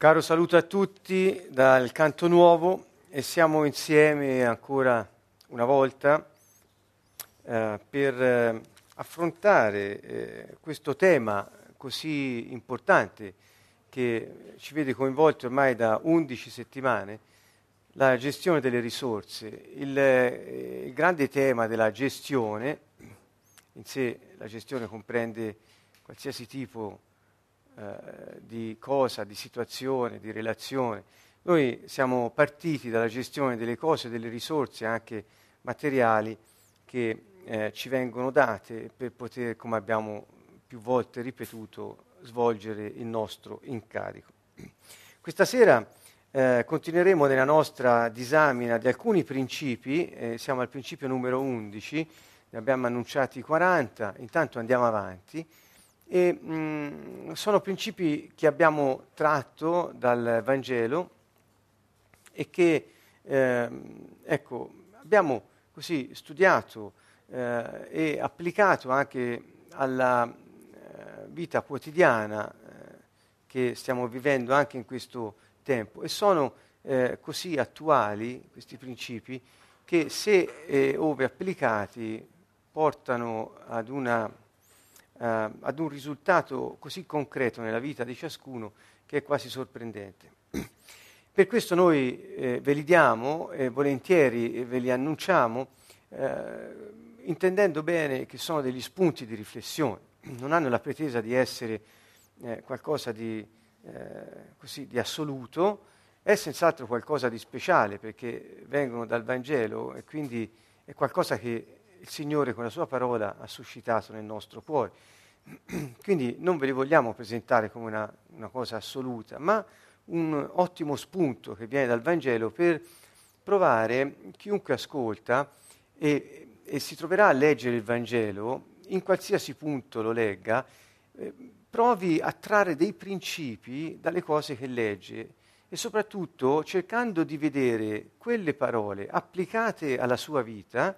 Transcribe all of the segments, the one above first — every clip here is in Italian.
Caro saluto a tutti dal Canto Nuovo e siamo insieme ancora una volta eh, per eh, affrontare eh, questo tema così importante che ci vede coinvolti ormai da 11 settimane, la gestione delle risorse. Il, eh, il grande tema della gestione, in sé la gestione comprende qualsiasi tipo di eh, di cosa, di situazione, di relazione. Noi siamo partiti dalla gestione delle cose, delle risorse anche materiali che eh, ci vengono date per poter, come abbiamo più volte ripetuto, svolgere il nostro incarico. Questa sera eh, continueremo nella nostra disamina di alcuni principi, eh, siamo al principio numero 11, ne abbiamo annunciati 40, intanto andiamo avanti e mh, mm, sono principi che abbiamo tratto dal Vangelo e che eh, ecco, abbiamo così studiato eh, e applicato anche alla eh, vita quotidiana eh, che stiamo vivendo anche in questo tempo. E sono eh, così attuali questi principi che se eh, ove applicati portano ad una eh, ad un risultato così concreto nella vita di ciascuno che è quasi sorprendente. Per questo noi eh, ve li diamo e volentieri ve li annunciamo, eh, intendendo bene che sono degli spunti di riflessione, non hanno la pretesa di essere eh, qualcosa di, eh, così, di assoluto, è senz'altro qualcosa di speciale perché vengono dal Vangelo e quindi è qualcosa che il Signore con la sua parola ha suscitato nel nostro cuore. Quindi non ve li vogliamo presentare come una, una cosa assoluta, ma un ottimo spunto che viene dal Vangelo per provare chiunque ascolta e, e, si troverà a leggere il Vangelo, in qualsiasi punto lo legga, eh, provi a trarre dei principi dalle cose che legge e soprattutto cercando di vedere quelle parole applicate alla sua vita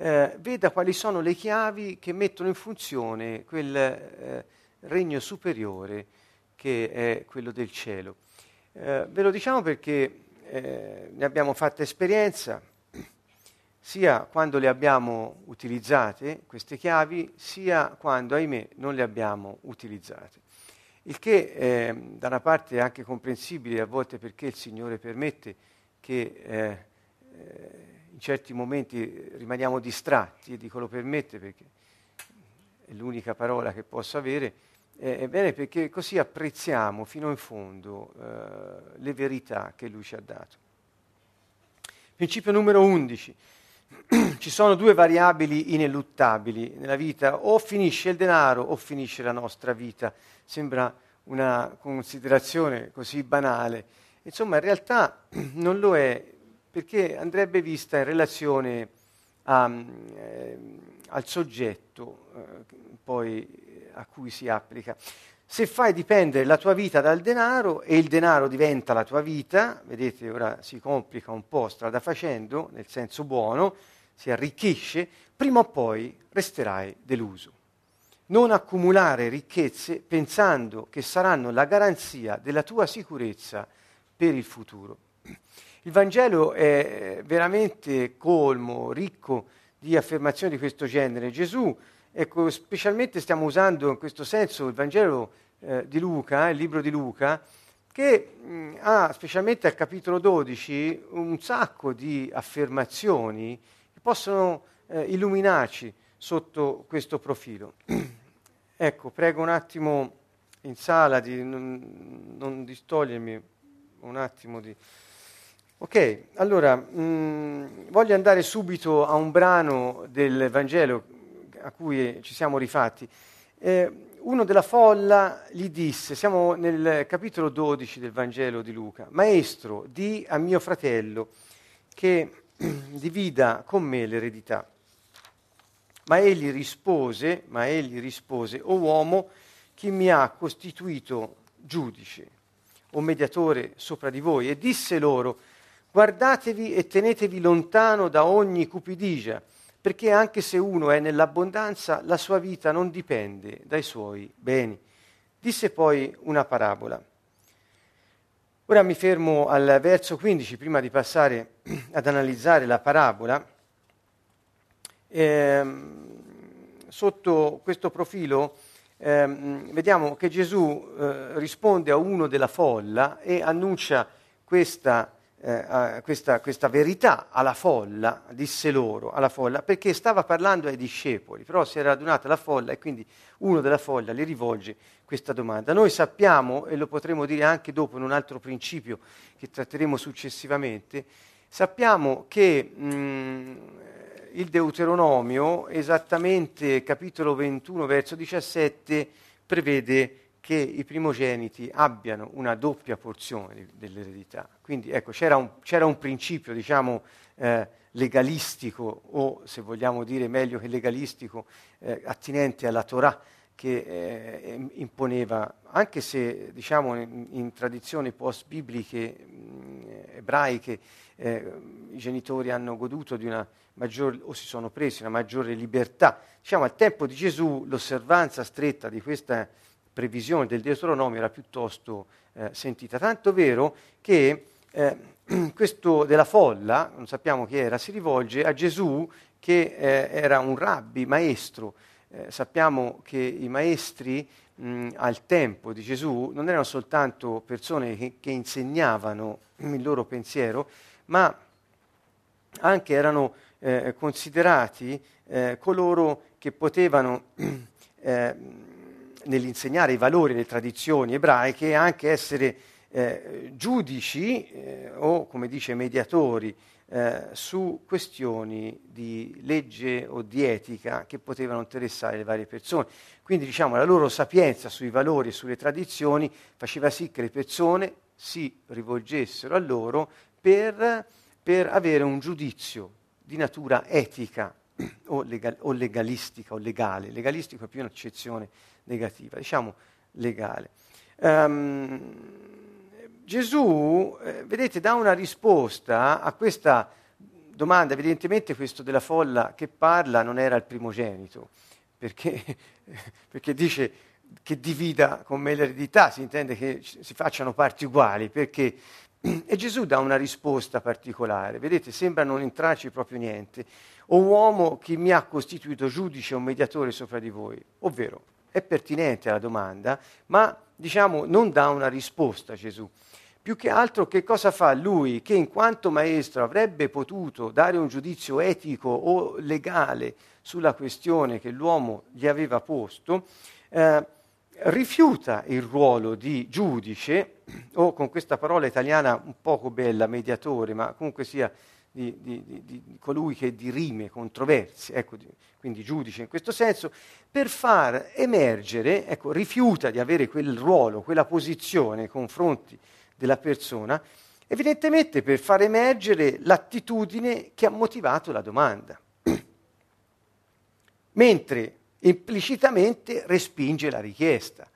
eh, veda quali sono le chiavi che mettono in funzione quel eh, regno superiore che è quello del cielo. Eh, ve lo diciamo perché eh, ne abbiamo fatta esperienza, sia quando le abbiamo utilizzate, queste chiavi, sia quando, ahimè, non le abbiamo utilizzate. Il che eh, da una parte è anche comprensibile a volte perché il Signore permette che eh, in certi momenti rimaniamo distratti, e dico lo permette perché è l'unica parola che posso avere, eh, è bene perché così apprezziamo fino in fondo eh, le verità che lui ci ha dato. Principio numero 11. Ci sono due variabili ineluttabili nella vita, o finisce il denaro o finisce la nostra vita. Sembra una considerazione così banale. Insomma, in realtà non lo è perché andrebbe vista in relazione a, eh, al soggetto eh, poi a cui si applica. Se fai dipendere la tua vita dal denaro e il denaro diventa la tua vita, vedete ora si complica un po' strada facendo, nel senso buono, si arricchisce, prima o poi resterai deluso. Non accumulare ricchezze pensando che saranno la garanzia della tua sicurezza per il futuro. Il Vangelo è veramente colmo, ricco di affermazioni di questo genere. Gesù, ecco, specialmente stiamo usando in questo senso il Vangelo eh, di Luca, il libro di Luca, che mh, ha, specialmente al capitolo 12, un sacco di affermazioni che possono eh, illuminarci sotto questo profilo. ecco, prego un attimo in sala di non, non distogliermi un attimo di... Ok, allora mh, mm, voglio andare subito a un brano del Vangelo a cui ci siamo rifatti. Eh, uno della folla gli disse, siamo nel capitolo 12 del Vangelo di Luca, Maestro, di a mio fratello che divida con me l'eredità. Ma egli rispose, ma egli rispose, o uomo, chi mi ha costituito giudice o mediatore sopra di voi? E disse loro, Guardatevi e tenetevi lontano da ogni cupidigia, perché anche se uno è nell'abbondanza, la sua vita non dipende dai suoi beni. Disse poi una parabola. Ora mi fermo al verso 15 prima di passare ad analizzare la parabola. Ehm, sotto questo profilo ehm, vediamo che Gesù eh, risponde a uno della folla e annuncia questa, eh, questa, questa, verità alla folla, disse loro, alla folla, perché stava parlando ai discepoli, però si era radunata la folla e quindi uno della folla gli rivolge questa domanda. Noi sappiamo, e lo potremo dire anche dopo in un altro principio che tratteremo successivamente, sappiamo che mh, il Deuteronomio, esattamente capitolo 21, verso 17, prevede che i primogeniti abbiano una doppia porzione dell'eredità. Quindi ecco, c'era un, c'era un principio, diciamo, eh, legalistico, o se vogliamo dire meglio che legalistico, eh, attinente alla Torah, che eh, imponeva, anche se diciamo in, in tradizioni post-bibliche ebraiche eh, i genitori hanno goduto di una maggiore, o si sono presi una maggiore libertà. Diciamo, al tempo di Gesù l'osservanza stretta di questa previsione del Deuteronomio era piuttosto eh, sentita, tanto vero che eh, questo della folla, non sappiamo chi era, si rivolge a Gesù che eh, era un rabbi, maestro. Eh, sappiamo che i maestri mh, al tempo di Gesù non erano soltanto persone che, che insegnavano il loro pensiero, ma anche erano eh, considerati eh, coloro che potevano, eh, nell'insegnare i valori e le tradizioni ebraiche, anche essere eh, giudici eh, o, come dice, mediatori eh, su questioni di legge o di etica che potevano interessare le varie persone. Quindi diciamo la loro sapienza sui valori e sulle tradizioni faceva sì che le persone si rivolgessero a loro per, per avere un giudizio di natura etica o, legal, o, legalistica o legale. Legalistico è più un'accezione negativa, diciamo legale. Um, Gesù, eh, vedete, dà una risposta a questa domanda, evidentemente questo della folla che parla non era il primogenito, perché, perché dice che divida con me l'eredità, si intende che si facciano parti uguali, perché e Gesù dà una risposta particolare, vedete, sembra non entrarci proprio niente. O uomo chi mi ha costituito giudice o mediatore sopra di voi, ovvero è pertinente alla domanda, ma diciamo non dà una risposta Gesù. Più che altro che cosa fa lui che in quanto maestro avrebbe potuto dare un giudizio etico o legale sulla questione che l'uomo gli aveva posto, eh, rifiuta il ruolo di giudice, o con questa parola italiana un poco bella, mediatore, ma comunque sia di, di, di, di colui che dirime controversie, ecco, quindi giudice in questo senso, per far emergere, ecco, rifiuta di avere quel ruolo, quella posizione nei confronti della persona, evidentemente per far emergere l'attitudine che ha motivato la domanda. Mentre implicitamente respinge la richiesta.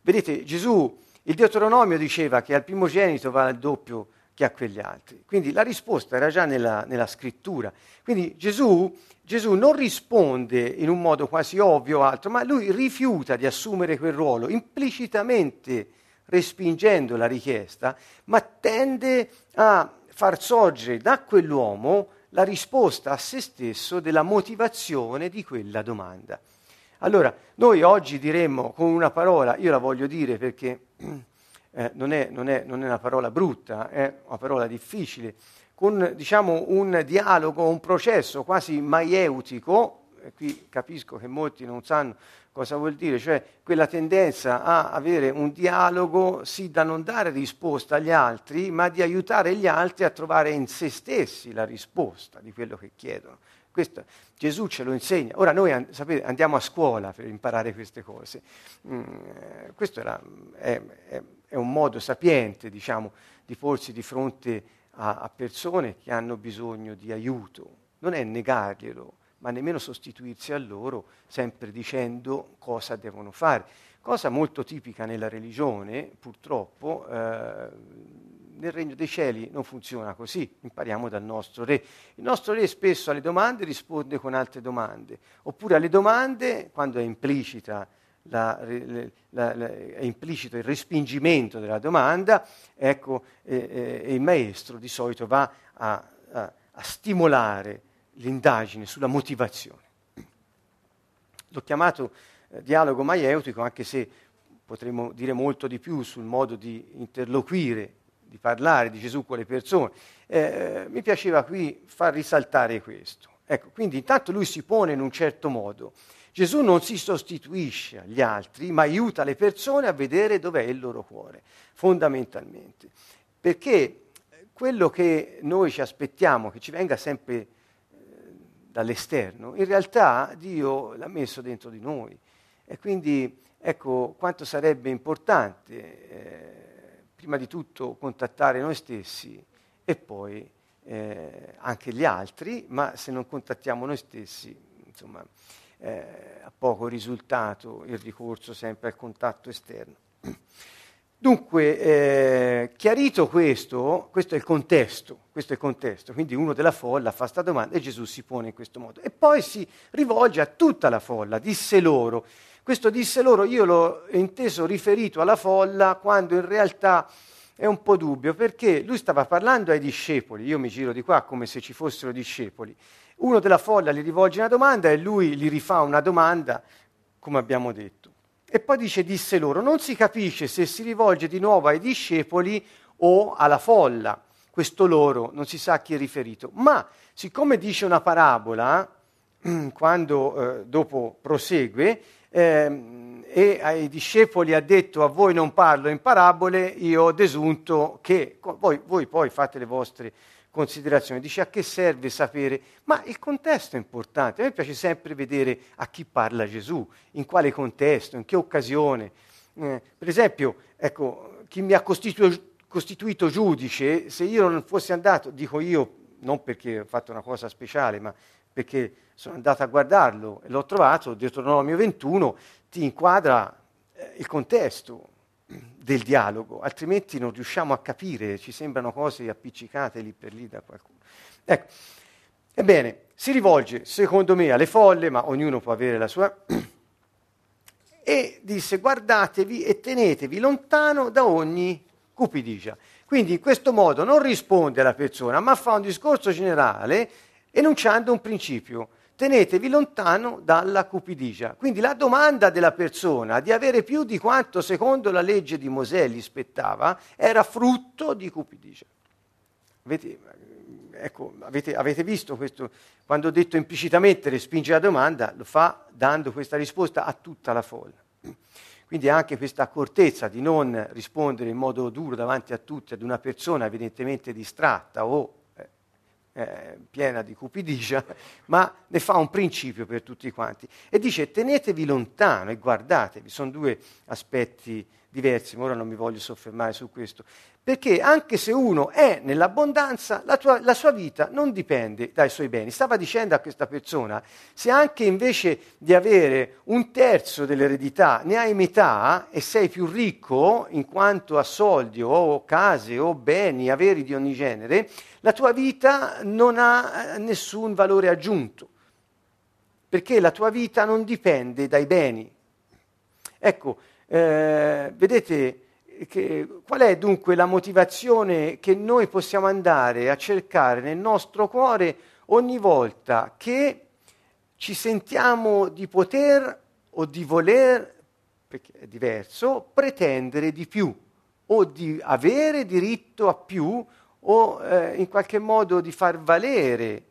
Vedete, Gesù, il Deuteronomio diceva che al primogenito va il doppio che a quegli altri. Quindi la risposta era già nella, nella scrittura. Quindi Gesù, Gesù, non risponde in un modo quasi ovvio o altro, ma lui rifiuta di assumere quel ruolo, implicitamente respingendo la richiesta, ma tende a far sorgere da quell'uomo la risposta a se stesso della motivazione di quella domanda. Allora, noi oggi diremmo con una parola, io la voglio dire perché eh, non, è, non, è, non, è, una parola brutta, è una parola difficile, con diciamo, un dialogo, un processo quasi maieutico, e qui capisco che molti non sanno cosa vuol dire, cioè quella tendenza a avere un dialogo sì da non dare risposta agli altri, ma di aiutare gli altri a trovare in se stessi la risposta di quello che chiedono. Questo Gesù ce lo insegna. Ora noi sapete, andiamo a scuola per imparare queste cose. Mm, questo era, è, è, è, un modo sapiente, diciamo, di porsi di fronte a, a persone che hanno bisogno di aiuto. Non è negarglielo, ma nemmeno sostituirsi a loro sempre dicendo cosa devono fare. Cosa molto tipica nella religione, purtroppo, eh, nel regno dei cieli non funziona così, impariamo dal nostro re. Il nostro re spesso alle domande risponde con altre domande, oppure alle domande, quando è implicita la, la, la, è implicito il respingimento della domanda, ecco, eh, eh, il maestro di solito va a, a, a stimolare l'indagine sulla motivazione. L'ho chiamato eh, dialogo maieutico anche se potremmo dire molto di più sul modo di interloquire, di parlare di Gesù con le persone. Eh, mi piaceva qui far risaltare questo. Ecco, quindi intanto lui si pone in un certo modo. Gesù non si sostituisce agli altri, ma aiuta le persone a vedere dov'è il loro cuore, fondamentalmente. Perché quello che noi ci aspettiamo, che ci venga sempre eh, dall'esterno, in realtà Dio l'ha messo dentro di noi. E quindi ecco quanto sarebbe importante, eh, prima di tutto, contattare noi stessi e poi eh, anche gli altri, ma se non contattiamo noi stessi, insomma, eh, ha poco risultato il ricorso sempre al contatto esterno. Dunque, eh, chiarito questo, questo è il contesto, questo è il contesto, quindi uno della folla fa questa domanda e Gesù si pone in questo modo. E poi si rivolge a tutta la folla, disse loro. Questo disse loro, io l'ho inteso riferito alla folla quando in realtà è un po' dubbio perché lui stava parlando ai discepoli, io mi giro di qua come se ci fossero discepoli. Uno della folla gli rivolge una domanda e lui gli rifà una domanda, come abbiamo detto. E poi dice, disse loro, non si capisce se si rivolge di nuovo ai discepoli o alla folla. Questo loro non si sa a chi è riferito. Ma siccome dice una parabola, quando eh, dopo prosegue, eh, e ai discepoli ha detto a voi non parlo in parabole, io ho desunto che voi, voi poi fate le vostre considerazioni. Dice a che serve sapere? Ma il contesto è importante. A me piace sempre vedere a chi parla Gesù, in quale contesto, in che occasione. Eh, per esempio, ecco, chi mi ha costituito, costituito giudice, se io non fossi andato, dico io, non perché ho fatto una cosa speciale, ma perché sono andato a guardarlo e l'ho trovato, Deuteronomio 21, ti inquadra eh, il contesto del dialogo, altrimenti non riusciamo a capire, ci sembrano cose appiccicate lì per lì da qualcuno. Ecco, ebbene, si rivolge secondo me alle folle, ma ognuno può avere la sua, e disse guardatevi e tenetevi lontano da ogni cupidigia. Quindi in questo modo non risponde alla persona, ma fa un discorso generale enunciando un principio tenetevi lontano dalla cupidigia. Quindi la domanda della persona di avere più di quanto secondo la legge di Mosè gli spettava era frutto di cupidigia. Avete, ecco, avete, avete visto questo? Quando ho detto implicitamente respinge la domanda, lo fa dando questa risposta a tutta la folla. Quindi anche questa accortezza di non rispondere in modo duro davanti a tutti ad una persona evidentemente distratta o eh, piena di cupidigia, ma ne fa un principio per tutti quanti. E dice tenetevi lontano e guardatevi, sono due aspetti diversi, ma ora non mi voglio soffermare su questo, perché anche se uno è nell'abbondanza, la, tua, la, sua vita non dipende dai suoi beni. Stava dicendo a questa persona, se anche invece di avere un terzo dell'eredità ne hai metà e sei più ricco in quanto a soldi o case o beni, averi di ogni genere, la tua vita non ha eh, nessun valore aggiunto, perché la tua vita non dipende dai beni. Ecco, eh, vedete che, qual è dunque la motivazione che noi possiamo andare a cercare nel nostro cuore ogni volta che ci sentiamo di poter o di voler, perché è diverso, pretendere di più o di avere diritto a più o eh, in qualche modo di far valere,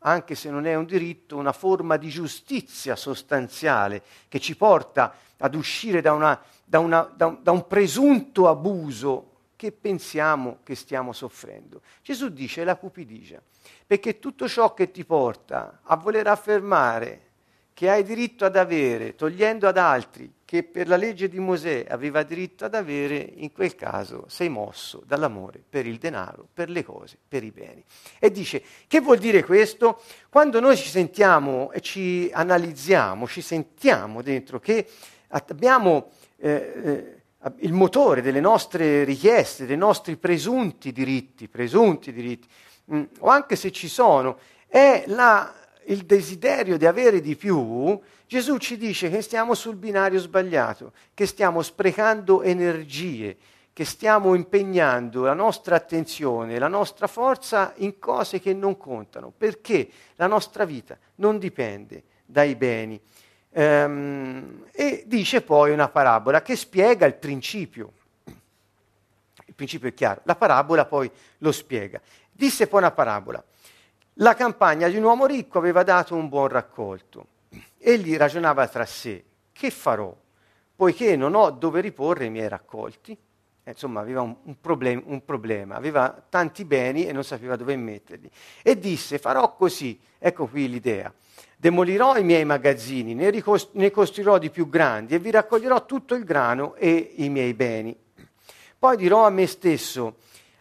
anche se non è un diritto, una forma di giustizia sostanziale che ci porta ad uscire da, una, da, una, da, un, da un presunto abuso che pensiamo che stiamo soffrendo. Gesù dice la cupidigia, perché tutto ciò che ti porta a voler affermare che hai diritto ad avere, togliendo ad altri che per la legge di Mosè aveva diritto ad avere, in quel caso sei mosso dall'amore per il denaro, per le cose, per i beni. E dice, che vuol dire questo? Quando noi ci sentiamo e ci analizziamo, ci sentiamo dentro che abbiamo eh, eh, il motore delle nostre richieste, dei nostri presunti diritti, presunti diritti, mh, mm, o anche se ci sono, è la il desiderio di avere di più, Gesù ci dice che stiamo sul binario sbagliato, che stiamo sprecando energie, che stiamo impegnando la nostra attenzione, la nostra forza in cose che non contano, perché la nostra vita non dipende dai beni. Ehm, e dice poi una parabola che spiega il principio. Il principio è chiaro, la parabola poi lo spiega. Disse poi una parabola. La campagna di un uomo ricco aveva dato un buon raccolto. Egli ragionava tra sé, che farò, poiché non ho dove riporre i miei raccolti? Eh, insomma, aveva un, un, problem- un, problema, aveva tanti beni e non sapeva dove metterli. E disse, farò così, ecco qui l'idea, demolirò i miei magazzini, ne, ricost- ne costruirò di più grandi e vi raccoglierò tutto il grano e i miei beni. Poi dirò a me stesso,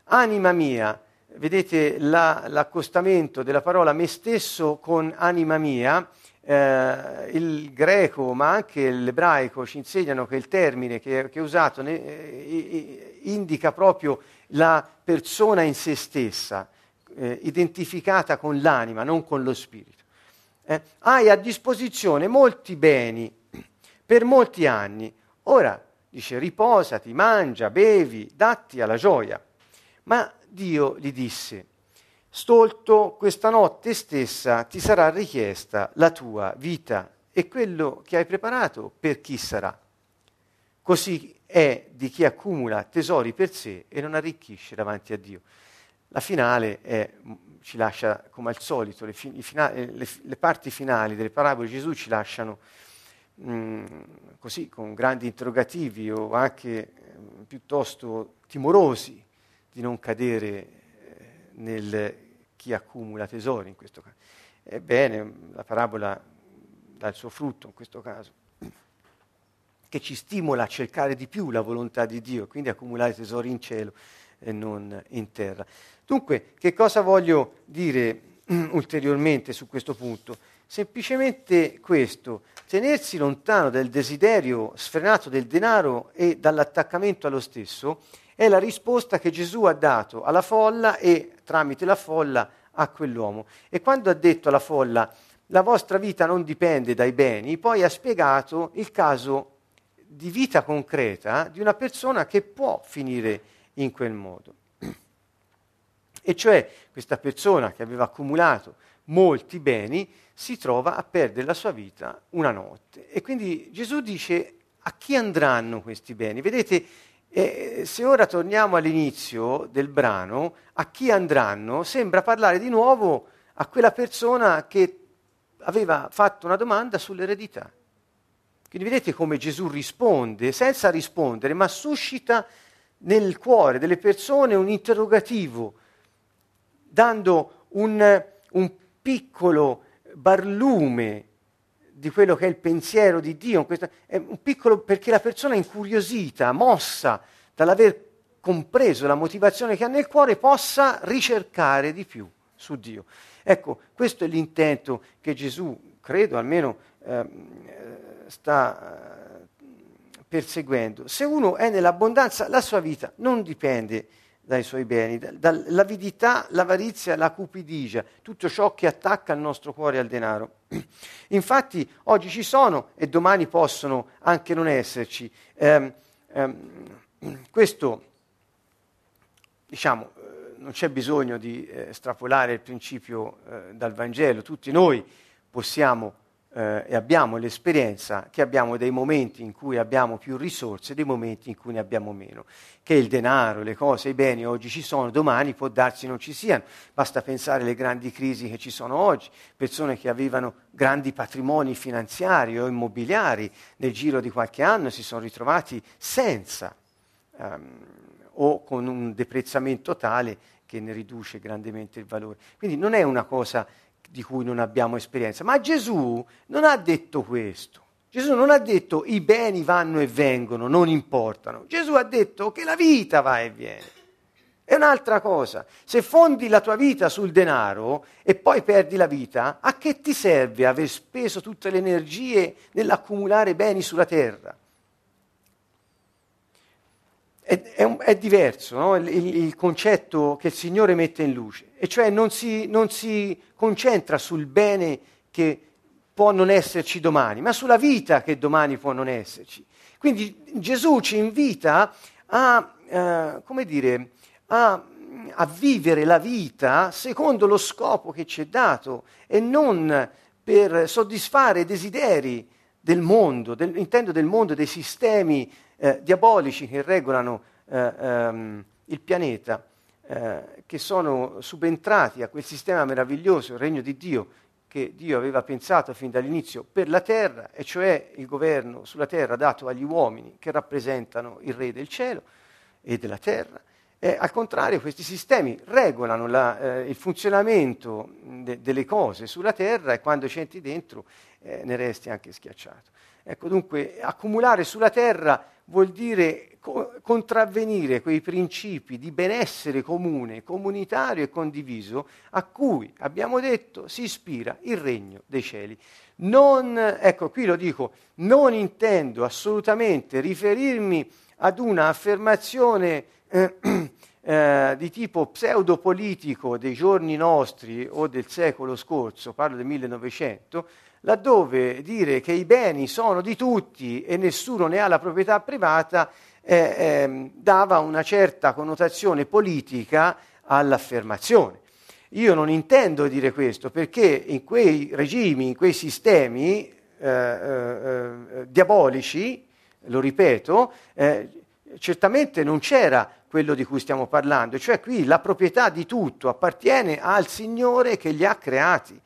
anima mia, vedete la, l'accostamento della parola me stesso con anima mia, eh, il greco ma anche l'ebraico ci insegnano che il termine che, che è usato ne, eh, indica proprio la persona in se stessa, eh, identificata con l'anima, non con lo spirito. Eh, hai a disposizione molti beni per molti anni. Ora, dice, riposati, mangia, bevi, datti alla gioia. Ma Dio gli disse, Stolto, questa notte stessa ti sarà richiesta la tua vita e quello che hai preparato per chi sarà. Così è di chi accumula tesori per sé e non arricchisce davanti a Dio. La finale è, ci lascia, come al solito, le, finali, le, le, parti finali delle parabole di Gesù ci lasciano mh, mm, così, con grandi interrogativi o anche mh, piuttosto timorosi di non cadere nel chi accumula tesori in questo caso. Ebbene, la parabola dà il suo frutto in questo caso, che ci stimola a cercare di più la volontà di Dio, quindi accumulare tesori in cielo e non in terra. Dunque, che cosa voglio dire ulteriormente su questo punto? Semplicemente questo, tenersi lontano dal desiderio sfrenato del denaro e dall'attaccamento allo stesso è la risposta che Gesù ha dato alla folla e tramite la folla a quell'uomo. E quando ha detto alla folla la vostra vita non dipende dai beni, poi ha spiegato il caso di vita concreta di una persona che può finire in quel modo. E cioè questa persona che aveva accumulato molti beni si trova a perdere la sua vita una notte. E quindi Gesù dice a chi andranno questi beni? Vedete, e se ora torniamo all'inizio del brano, a chi andranno, sembra parlare di nuovo a quella persona che aveva fatto una domanda sull'eredità. Quindi vedete come Gesù risponde, senza rispondere, ma suscita nel cuore delle persone un interrogativo, dando un, un piccolo barlume di quello che è il pensiero di Dio, è un piccolo perché la persona incuriosita, mossa dall'aver compreso la motivazione che ha nel cuore, possa ricercare di più su Dio. Ecco, questo è l'intento che Gesù, credo almeno, ehm, eh, sta eh, perseguendo. Se uno è nell'abbondanza, la sua vita non dipende dai suoi beni, dall'avidità, l'avarizia, la cupidigia, tutto ciò che attacca il nostro cuore al denaro. Infatti oggi ci sono e domani possono anche non esserci. Eh, eh, questo, diciamo, eh, non c'è bisogno di eh, estrapolare il principio eh, dal Vangelo, tutti noi possiamo eh, e abbiamo l'esperienza che abbiamo dei momenti in cui abbiamo più risorse e dei momenti in cui ne abbiamo meno. Che il denaro, le cose, i beni oggi ci sono, domani può darsi non ci siano. Basta pensare alle grandi crisi che ci sono oggi, persone che avevano grandi patrimoni finanziari o immobiliari nel giro di qualche anno si sono ritrovati senza um, o con un deprezzamento tale che ne riduce grandemente il valore. Quindi non è una cosa di cui non abbiamo esperienza. Ma Gesù non ha detto questo. Gesù non ha detto i beni vanno e vengono, non importano. Gesù ha detto che la vita va e viene. È un'altra cosa. Se fondi la tua vita sul denaro e poi perdi la vita, a che ti serve aver speso tutte le energie nell'accumulare beni sulla terra? è, è, è diverso no? il, il, concetto che il Signore mette in luce, e cioè non si, non si concentra sul bene che può non esserci domani, ma sulla vita che domani può non esserci. Quindi Gesù ci invita a, eh, come dire, a, a vivere la vita secondo lo scopo che ci è dato e non per soddisfare i desideri del mondo, del, intendo del mondo, dei sistemi eh, diabolici che regolano eh, ehm, il pianeta, eh, che sono subentrati a quel sistema meraviglioso, il regno di Dio, che Dio aveva pensato fin dall'inizio per la terra, e cioè il governo sulla terra dato agli uomini che rappresentano il Re del cielo e della terra. Eh, al contrario, questi sistemi regolano la, eh, il funzionamento de- delle cose sulla terra e quando ci entri dentro eh, ne resti anche schiacciato. Ecco, dunque, accumulare sulla terra vuol dire co- contravvenire quei principi di benessere comune, comunitario e condiviso a cui, abbiamo detto, si ispira il regno dei cieli. Non, ecco, qui lo dico, non intendo assolutamente riferirmi ad una affermazione eh, eh, di tipo pseudopolitico dei giorni nostri o del secolo scorso, parlo del 1900, laddove dire che i beni sono di tutti e nessuno ne ha la proprietà privata eh, eh, dava una certa connotazione politica all'affermazione. Io non intendo dire questo perché in quei regimi, in quei sistemi eh, eh, eh diabolici, lo ripeto, eh, certamente non c'era quello di cui stiamo parlando, cioè qui la proprietà di tutto appartiene al Signore che li ha creati.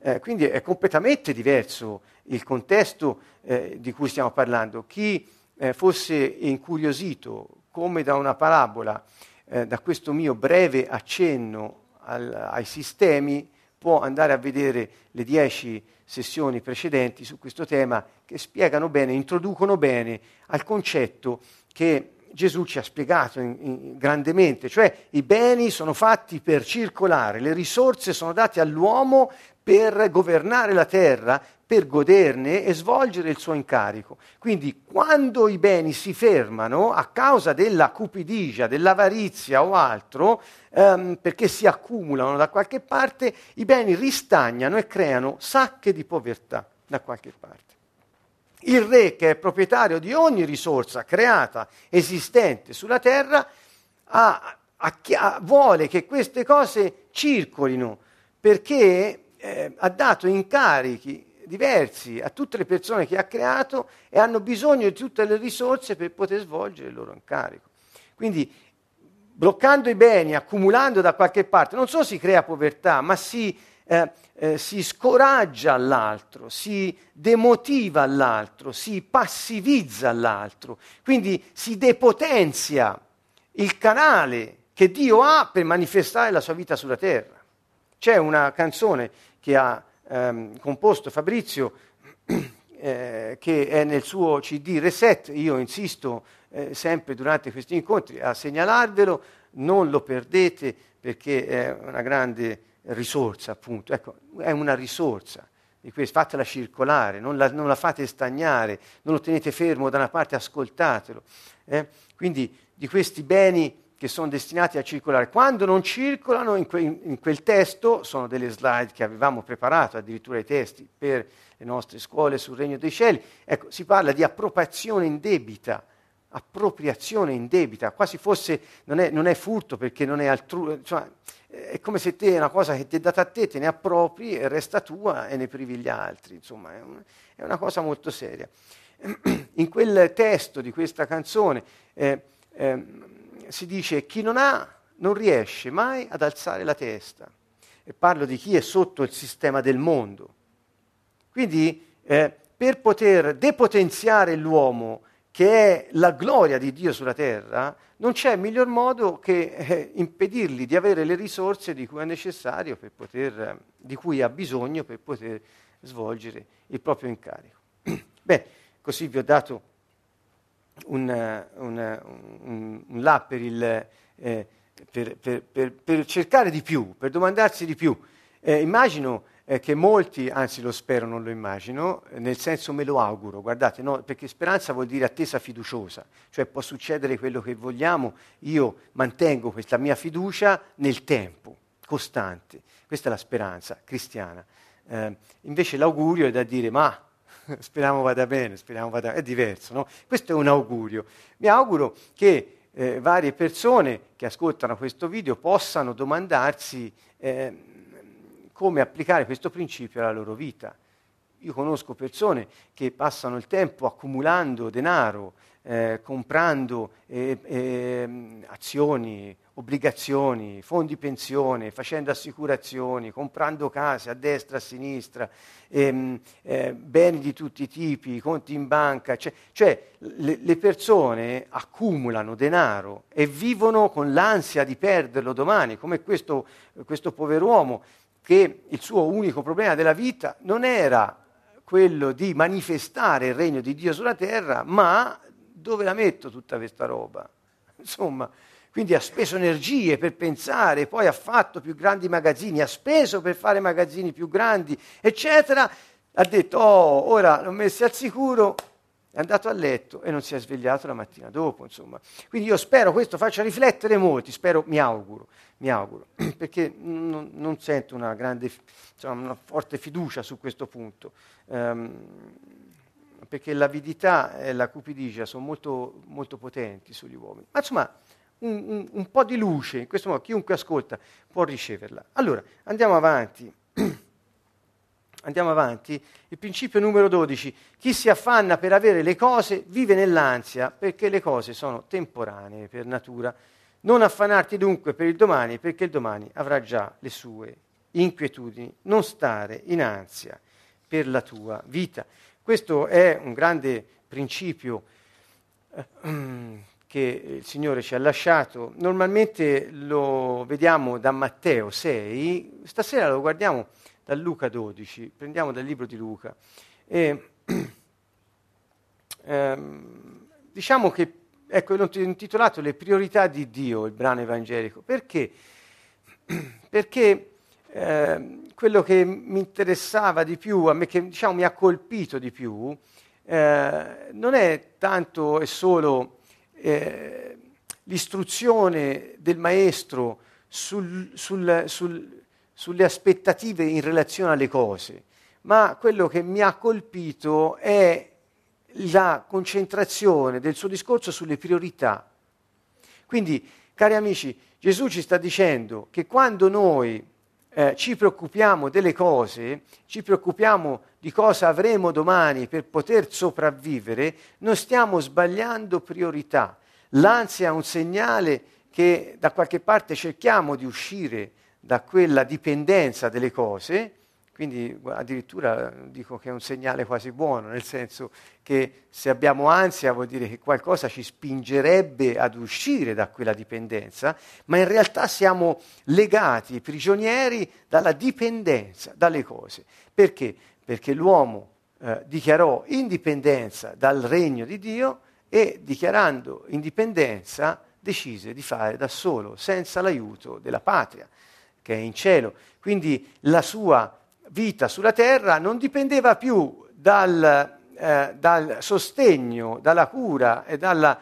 Eh, quindi è completamente diverso il contesto eh, di cui stiamo parlando. Chi eh, fosse incuriosito, come da una parabola, eh, da questo mio breve accenno al, ai sistemi, può andare a vedere le dieci sessioni precedenti su questo tema che spiegano bene, introducono bene al concetto che Gesù ci ha spiegato in, in, grandemente, cioè i beni sono fatti per circolare, le risorse sono date all'uomo per governare la terra, per goderne e svolgere il suo incarico. Quindi quando i beni si fermano a causa della cupidigia, dell'avarizia o altro, ehm, perché si accumulano da qualche parte, i beni ristagnano e creano sacche di povertà da qualche parte. Il re, che è proprietario di ogni risorsa creata, esistente sulla terra, ha, ha, vuole che queste cose circolino perché eh, ha dato incarichi diversi a tutte le persone che ha creato e hanno bisogno di tutte le risorse per poter svolgere il loro incarico. Quindi bloccando i beni, accumulando da qualche parte, non solo si crea povertà, ma si, eh, eh, si scoraggia all'altro, si demotiva all'altro, si passivizza all'altro, quindi si depotenzia il canale che Dio ha per manifestare la sua vita sulla terra. C'è una canzone che ha ehm, composto Fabrizio, eh, che è nel suo CD Reset, io insisto eh, sempre durante questi incontri a segnalarvelo, non lo perdete perché è una grande risorsa, appunto. Ecco, è una risorsa questo, fatela circolare, non la, non la, fate stagnare, non lo tenete fermo da una parte, ascoltatelo. Eh? Quindi di questi beni che sono destinati a circolare. Quando non circolano in, que- in, quel testo, sono delle slide che avevamo preparato, addirittura i testi per le nostre scuole sul Regno dei Cieli, ecco, si parla di appropriazione indebita, appropriazione indebita, quasi fosse, non è, non è furto perché non è altrui, cioè, è come se te una cosa che ti è data a te, te ne appropri e resta tua e ne privi gli altri, insomma è, un, è una cosa molto seria. In quel testo di questa canzone eh, eh, si dice chi non ha non riesce mai ad alzare la testa. E parlo di chi è sotto il sistema del mondo. Quindi eh, per poter depotenziare l'uomo, che è la gloria di Dio sulla terra, non c'è miglior modo che eh, impedirgli di avere le risorse di cui è necessario, poter, di cui ha bisogno per poter svolgere il proprio incarico. Beh, così vi ho dato un, un, un, un là per, il, eh, per, per, per, cercare di più, per domandarsi di più. Eh, immagino eh, che molti, anzi lo spero, non lo immagino, nel senso me lo auguro, guardate, no, perché speranza vuol dire attesa fiduciosa, cioè può succedere quello che vogliamo, io mantengo questa mia fiducia nel tempo, costante, questa è la speranza cristiana. Eh, invece l'augurio è da dire, ma speriamo vada bene, speriamo vada è diverso, no? Questo è un augurio. Mi auguro che eh, varie persone che ascoltano questo video possano domandarsi eh, come applicare questo principio alla loro vita. Io conosco persone che passano il tempo accumulando denaro, eh, comprando eh, eh, azioni, obbligazioni, fondi pensione, facendo assicurazioni, comprando case a destra a sinistra, ehm, eh, beni di tutti i tipi, conti in banca, cioè, cioè le, le, persone accumulano denaro e vivono con l'ansia di perderlo domani, come questo, questo pover'uomo che il suo unico problema della vita non era quello di manifestare il regno di Dio sulla terra, ma dove la metto tutta questa roba? Insomma, quindi ha speso energie per pensare, poi ha fatto più grandi magazzini, ha speso per fare magazzini più grandi, eccetera. Ha detto, oh, ora l'ho messo al sicuro, è andato a letto e non si è svegliato la mattina dopo, insomma. Quindi io spero questo faccia riflettere molti, spero, mi auguro, mi auguro, perché non, non sento una grande, insomma, una forte fiducia su questo punto, um, perché l'avidità e la cupidigia sono molto, molto potenti sugli uomini. Ma insomma, un, un, un po' di luce, in questo modo chiunque ascolta può riceverla. Allora, andiamo avanti. Andiamo avanti. Il principio numero 12. Chi si affanna per avere le cose vive nell'ansia perché le cose sono temporanee per natura. Non affannarti dunque per il domani perché il domani avrà già le sue inquietudini. Non stare in ansia per la tua vita. Questo è un grande principio che il Signore ci ha lasciato. Normalmente lo vediamo da Matteo 6, stasera lo guardiamo da Luca 12, prendiamo dal libro di Luca. E, ehm, diciamo che, ecco, l'ho intitolato Le priorità di Dio, il brano evangelico. Perché? Perché eh, quello che mi interessava di più, a me che diciamo, mi ha colpito di più, eh, non è tanto e solo eh, l'istruzione del maestro sul, sul, sul sulle aspettative in relazione alle cose, ma quello che mi ha colpito è la concentrazione del suo discorso sulle priorità. Quindi, cari amici, Gesù ci sta dicendo che quando noi eh, ci preoccupiamo delle cose, ci preoccupiamo di cosa avremo domani per poter sopravvivere, non stiamo sbagliando priorità. L'ansia è un segnale che da qualche parte cerchiamo di uscire da quella dipendenza delle cose, quindi addirittura dico che è un segnale quasi buono, nel senso che se abbiamo ansia vuol dire che qualcosa ci spingerebbe ad uscire da quella dipendenza, ma in realtà siamo legati, prigionieri dalla dipendenza dalle cose. Perché? Perché l'uomo eh, dichiarò indipendenza dal regno di Dio e dichiarando indipendenza decise di fare da solo, senza l'aiuto della patria che è in cielo. Quindi la sua vita sulla terra non dipendeva più dal, eh, dal sostegno, dalla cura e dalla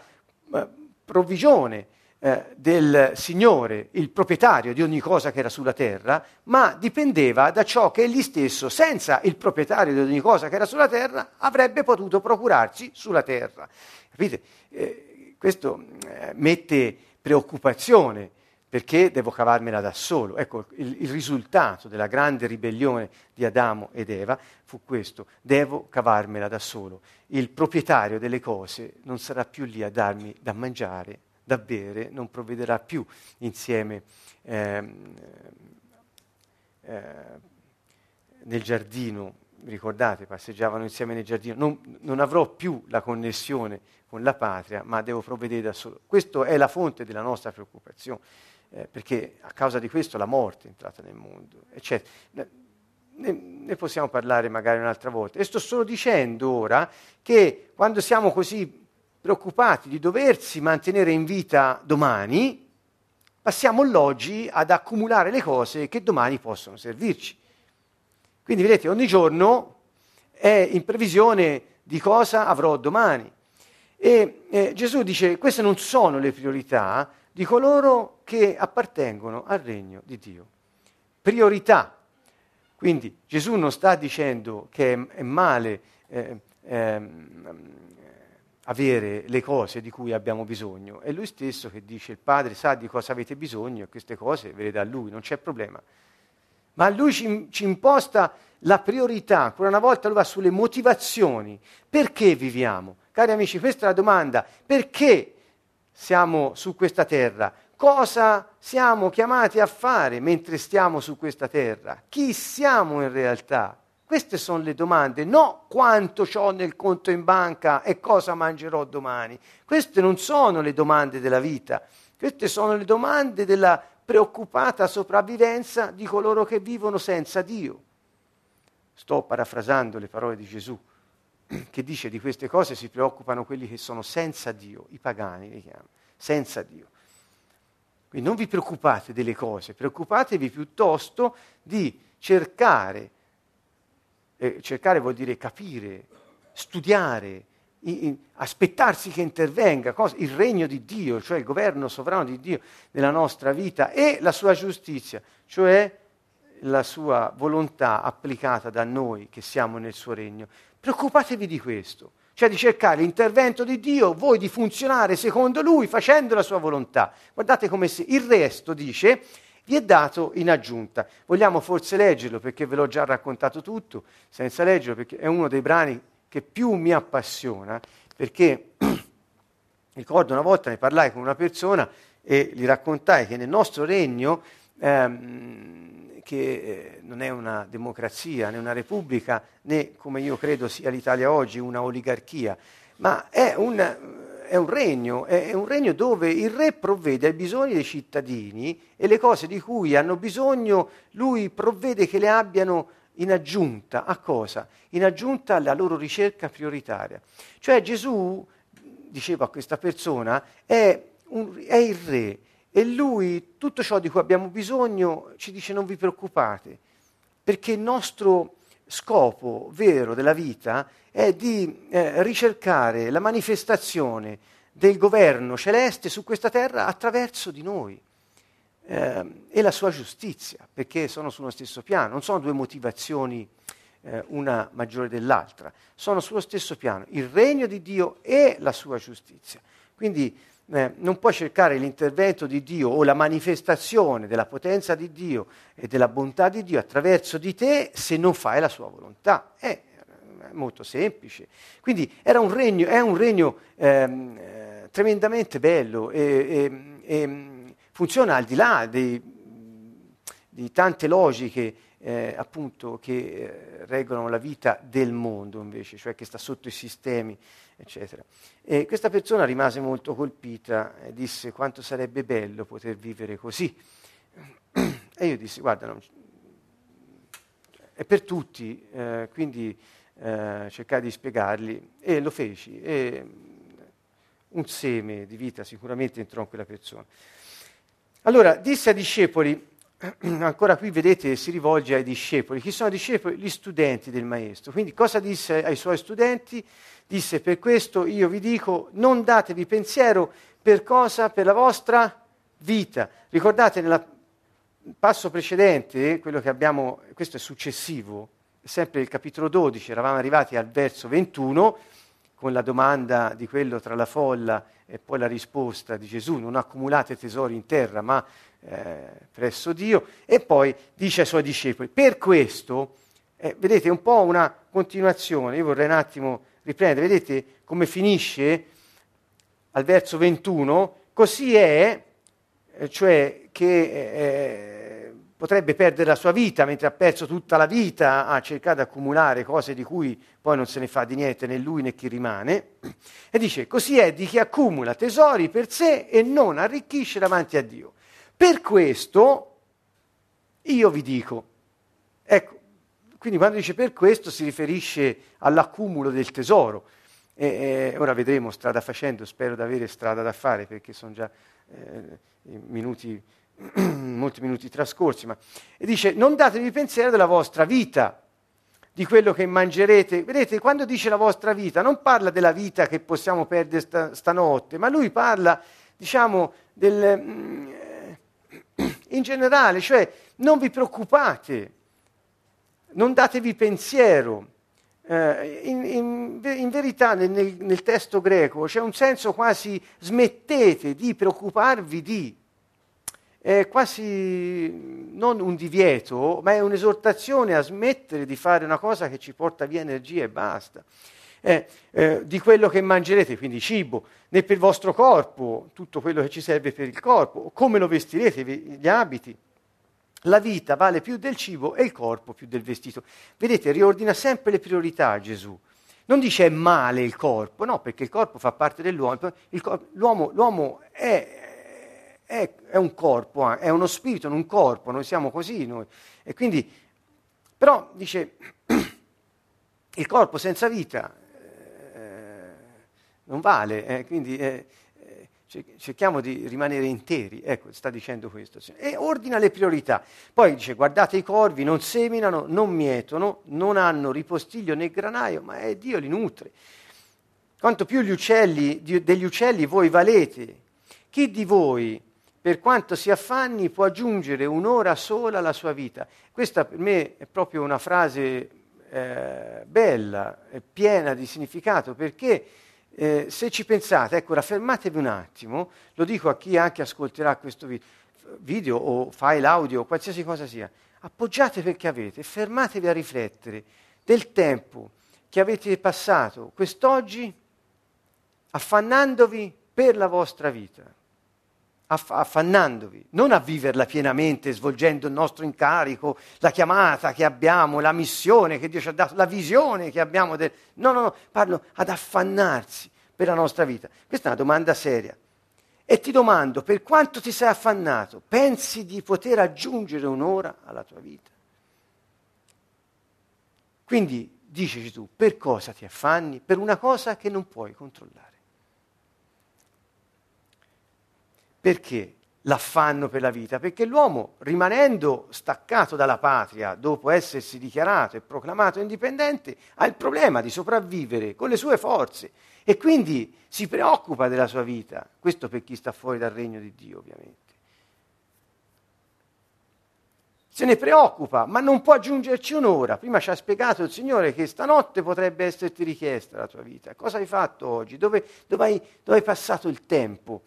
eh, provvigione eh, del Signore, il proprietario di ogni cosa che era sulla terra, ma dipendeva da ciò che egli stesso, senza il proprietario di ogni cosa che era sulla terra, avrebbe potuto procurarsi sulla terra. Capite? Eh, questo eh, mette preoccupazione perché devo cavarmela da solo. Ecco, il, il, risultato della grande ribellione di Adamo ed Eva fu questo, devo cavarmela da solo. Il proprietario delle cose non sarà più lì a darmi da mangiare, da bere, non provvederà più insieme eh, eh, nel giardino, ricordate, passeggiavano insieme nel giardino, non, non avrò più la connessione con la patria, ma devo provvedere da solo. Questa è la fonte della nostra preoccupazione eh, perché a causa di questo la morte è entrata nel mondo, eccetera. Ne, ne, possiamo parlare magari un'altra volta. E sto solo dicendo ora che quando siamo così preoccupati di doversi mantenere in vita domani, passiamo l'oggi ad accumulare le cose che domani possono servirci. Quindi vedete, ogni giorno è in previsione di cosa avrò domani. E eh, Gesù dice, queste non sono le priorità di coloro che appartengono al regno di Dio. Priorità. Quindi Gesù non sta dicendo che è, è male eh, eh, avere le cose di cui abbiamo bisogno, è lui stesso che dice il Padre sa di cosa avete bisogno e queste cose ve le dà lui, non c'è problema. Ma lui ci, ci imposta la priorità, ancora una volta lui va sulle motivazioni. Perché viviamo? Cari amici, questa è la domanda. Perché siamo su questa terra? Cosa siamo chiamati a fare mentre stiamo su questa terra? Chi siamo in realtà? Queste sono le domande, no quanto ho nel conto in banca e cosa mangerò domani. Queste non sono le domande della vita, queste sono le domande della preoccupata sopravvivenza di coloro che vivono senza Dio. Sto parafrasando le parole di Gesù, che dice di queste cose si preoccupano quelli che sono senza Dio, i pagani li chiamano, senza Dio. Quindi non vi preoccupate delle cose, preoccupatevi piuttosto di cercare, eh, cercare vuol dire capire, studiare, in, in, aspettarsi che intervenga cosa, il regno di Dio, cioè il governo sovrano di Dio nella nostra vita e la sua giustizia, cioè la sua volontà applicata da noi che siamo nel suo regno. Preoccupatevi di questo, cioè di cercare l'intervento di Dio, voi di funzionare secondo Lui, facendo la sua volontà. Guardate come se il resto dice vi è dato in aggiunta. Vogliamo forse leggerlo perché ve l'ho già raccontato tutto, senza leggerlo perché è uno dei brani che più mi appassiona, perché ricordo una volta ne parlai con una persona e gli raccontai che nel nostro regno ehm, che eh, non è una democrazia né una repubblica né, come io credo sia l'Italia oggi, una oligarchia, ma è un, è un regno, è un regno dove il re provvede ai bisogni dei cittadini e le cose di cui hanno bisogno lui provvede che le abbiano in aggiunta a cosa? In aggiunta alla loro ricerca prioritaria. Cioè Gesù, diceva a questa persona, è, un, è il re e lui, tutto ciò di cui abbiamo bisogno, ci dice non vi preoccupate, perché il nostro scopo vero della vita è di eh, ricercare la manifestazione del governo celeste su questa terra attraverso di noi eh, e la sua giustizia, perché sono sullo stesso piano, non sono due motivazioni eh, una maggiore dell'altra, sono sullo stesso piano, il regno di Dio e la sua giustizia. Quindi eh, non puoi cercare l'intervento di Dio o la manifestazione della potenza di Dio e della bontà di Dio attraverso di te se non fai la sua volontà. È molto semplice. Quindi un regno, è un regno ehm, eh, tremendamente bello e, e, e, funziona al di là dei, di tante logiche eh, appunto che eh, regolano la vita del mondo invece, cioè che sta sotto i sistemi eccetera. E questa persona rimase molto colpita e disse quanto sarebbe bello poter vivere così. E io dissi, guarda, non, è per tutti, eh, quindi eh, cercai di spiegargli e lo feci. E un seme di vita sicuramente entrò in quella persona. Allora, disse ai discepoli, ancora qui vedete si rivolge ai discepoli. Chi sono i discepoli? Gli studenti del maestro. Quindi cosa disse ai suoi studenti? Disse per questo io vi dico non datevi pensiero per cosa? Per la vostra vita. Ricordate nel passo precedente, quello che abbiamo, questo è successivo, sempre il capitolo 12, eravamo arrivati al verso 21 con la domanda di quello tra la folla e poi la risposta di Gesù, non accumulate tesori in terra ma eh, presso Dio, e poi dice ai suoi discepoli, per questo, eh, vedete, un po' una continuazione, io vorrei un attimo riprendere, vedete come finisce al verso 21, così è, eh, cioè che eh, potrebbe perdere la sua vita mentre ha perso tutta la vita a cercare di accumulare cose di cui poi non se ne fa di niente né lui né chi rimane, e dice, così è di chi accumula tesori per sé e non arricchisce davanti a Dio. Per questo io vi dico, ecco, quindi quando dice per questo si riferisce all'accumulo del tesoro. E, e ora vedremo strada facendo, spero di avere strada da fare perché sono già eh, minuti, molti minuti trascorsi. Ma, e dice non datevi pensiero della vostra vita. di quello che mangerete. Vedete, quando dice la vostra vita, non parla della vita che possiamo perdere sta, stanotte, ma lui parla, diciamo, del, mm, in generale, cioè non vi preoccupate, non datevi pensiero. Eh, in, in, in, verità nel, nel, testo greco c'è un senso quasi smettete di preoccuparvi di, è quasi non un divieto, ma è un'esortazione a smettere di fare una cosa che ci porta via energia e basta. Eh, eh, di quello che mangerete, quindi cibo, né per il vostro corpo, tutto quello che ci serve per il corpo, come lo vestirete, gli abiti. La vita vale più del cibo e il corpo più del vestito. Vedete, riordina sempre le priorità Gesù. Non dice è male il corpo, no, perché il corpo fa parte dell'uomo. Corpo, l'uomo, l'uomo è, è, è, un corpo, è uno spirito, non un corpo, noi siamo così. Noi. E quindi, però dice, il corpo senza vita eh, non vale, eh, quindi eh, cerchiamo di rimanere interi, ecco, sta dicendo questo. E ordina le priorità. Poi dice, guardate i corvi, non seminano, non mietono, non hanno ripostiglio né granaio, ma è Dio li nutre. Quanto più uccelli, degli uccelli voi valete, chi di voi, per quanto si affanni, può aggiungere un'ora sola alla sua vita? Questa per me è proprio una frase eh, bella, piena di significato, perché eh, se ci pensate, ecco, fermatevi un attimo, lo dico a chi anche ascolterà questo video, video o file audio, qualsiasi cosa sia, appoggiate perché avete, fermatevi a riflettere del tempo che avete passato quest'oggi affannandovi per la vostra vita, aff- affannandovi, non a viverla pienamente, svolgendo il nostro incarico, la chiamata che abbiamo, la missione che Dio ci ha dato, la visione che abbiamo. Del... No, no, no, parlo ad affannarsi per la nostra vita. Questa è una domanda seria. E ti domando, per quanto ti sei affannato, pensi di poter aggiungere un'ora alla tua vita? Quindi, diceci tu, per cosa ti affanni? Per una cosa che non puoi controllare. Perché l'affanno per la vita? Perché l'uomo, rimanendo staccato dalla patria dopo essersi dichiarato e proclamato indipendente, ha il problema di sopravvivere con le sue forze e quindi si preoccupa della sua vita. Questo per chi sta fuori dal regno di Dio, ovviamente. Se ne preoccupa, ma non può aggiungerci un'ora. Prima ci ha spiegato il Signore che stanotte potrebbe esserti richiesta la tua vita. Cosa hai fatto oggi? Dove, dove, hai, dove hai passato il tempo?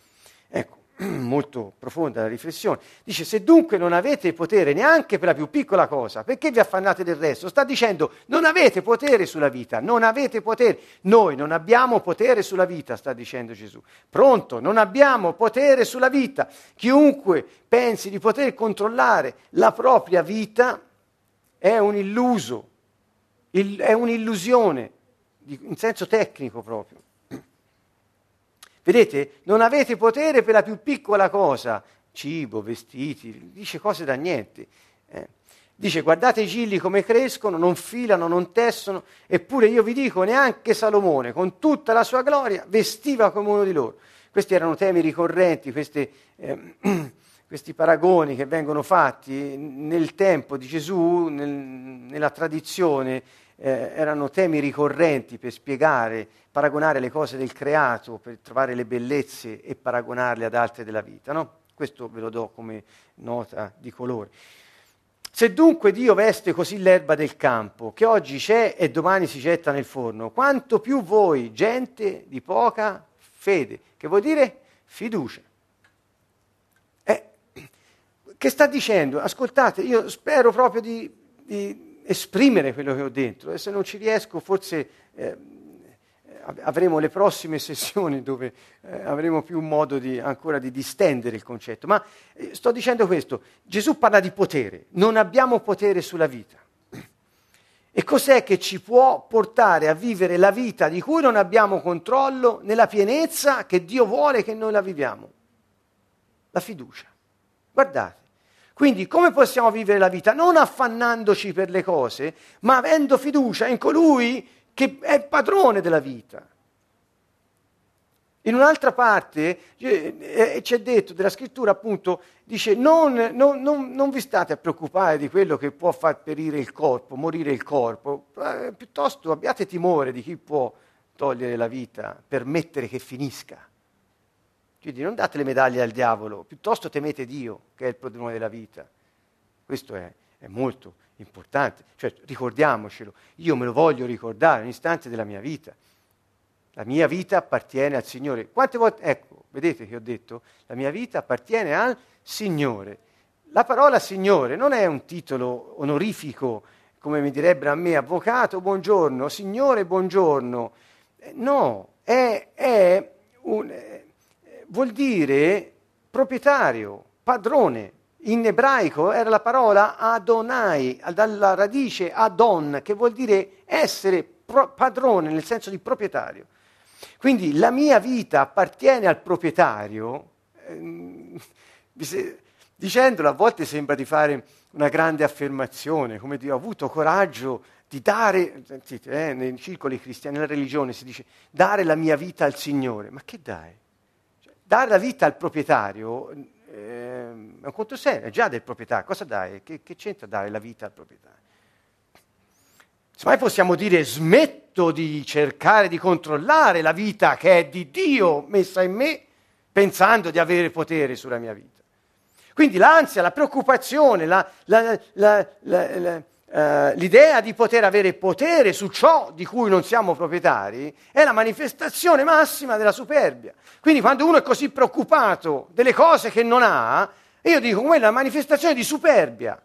Ecco, molto profonda la riflessione, dice se dunque non avete potere neanche per la più piccola cosa, perché vi affannate del resto? Sta dicendo non avete potere sulla vita, non avete potere, noi non abbiamo potere sulla vita, sta dicendo Gesù. Pronto, non abbiamo potere sulla vita. Chiunque pensi di poter controllare la propria vita è un illuso, è un'illusione, in senso tecnico proprio. Vedete, non avete potere per la più piccola cosa, cibo, vestiti, dice cose da niente. Eh. Dice guardate i gilli come crescono, non filano, non tessono, eppure io vi dico, neanche Salomone, con tutta la sua gloria, vestiva come uno di loro. Questi erano temi ricorrenti, queste, eh, questi paragoni che vengono fatti nel tempo di Gesù, nel, nella tradizione eh, erano temi ricorrenti per spiegare, paragonare le cose del creato, per trovare le bellezze e paragonarle ad altre della vita. No? Questo ve lo do come nota di colore. Se dunque Dio veste così l'erba del campo, che oggi c'è e domani si getta nel forno, quanto più voi, gente di poca fede, che vuol dire fiducia. Eh, che sta dicendo? Ascoltate, io spero proprio di, di esprimere quello che ho dentro e se non ci riesco forse eh, avremo le prossime sessioni dove eh, avremo più modo di, ancora di distendere il concetto. Ma eh, sto dicendo questo, Gesù parla di potere, non abbiamo potere sulla vita. E cos'è che ci può portare a vivere la vita di cui non abbiamo controllo nella pienezza che Dio vuole che noi la viviamo? La fiducia. Guardate, quindi come possiamo vivere la vita? Non affannandoci per le cose, ma avendo fiducia in colui che è padrone della vita. In un'altra parte eh, eh, c'è detto della scrittura appunto, dice non, non, non, non, vi state a preoccupare di quello che può far perire il corpo, morire il corpo, eh, piuttosto abbiate timore di chi può togliere la vita, permettere che finisca. Quindi non date le medaglie al diavolo, piuttosto temete Dio, che è il padrone della vita. Questo è, è molto importante, cioè ricordiamocelo, io me lo voglio ricordare un istante della mia vita. La mia vita appartiene al Signore. Quante volte, ecco, vedete che ho detto, la mia vita appartiene al Signore. La parola Signore non è un titolo onorifico, come mi direbbero a me, avvocato, buongiorno, Signore, buongiorno. Eh, no, è, è un, vuol dire proprietario, padrone. In ebraico era la parola Adonai, dalla radice Adon, che vuol dire essere pro- padrone nel senso di proprietario. Quindi la mia vita appartiene al proprietario, ehm, dicendolo a volte sembra di fare una grande affermazione, come dire, ho avuto coraggio di dare, sentite, eh, nei circoli cristiani, nella religione si dice dare la mia vita al Signore, ma che dai? Dare la vita al proprietario eh, è un conto serio, è già del proprietario, cosa dai? Che, che c'entra dare la vita al proprietario? Semmai possiamo dire smetto di cercare di controllare la vita che è di Dio messa in me, pensando di avere potere sulla mia vita. Quindi l'ansia, la preoccupazione, la, la, la, Uh, l'idea di poter avere potere su ciò di cui non siamo proprietari è la manifestazione massima della superbia. Quindi quando uno è così preoccupato delle cose che non ha, io dico quella è la manifestazione di superbia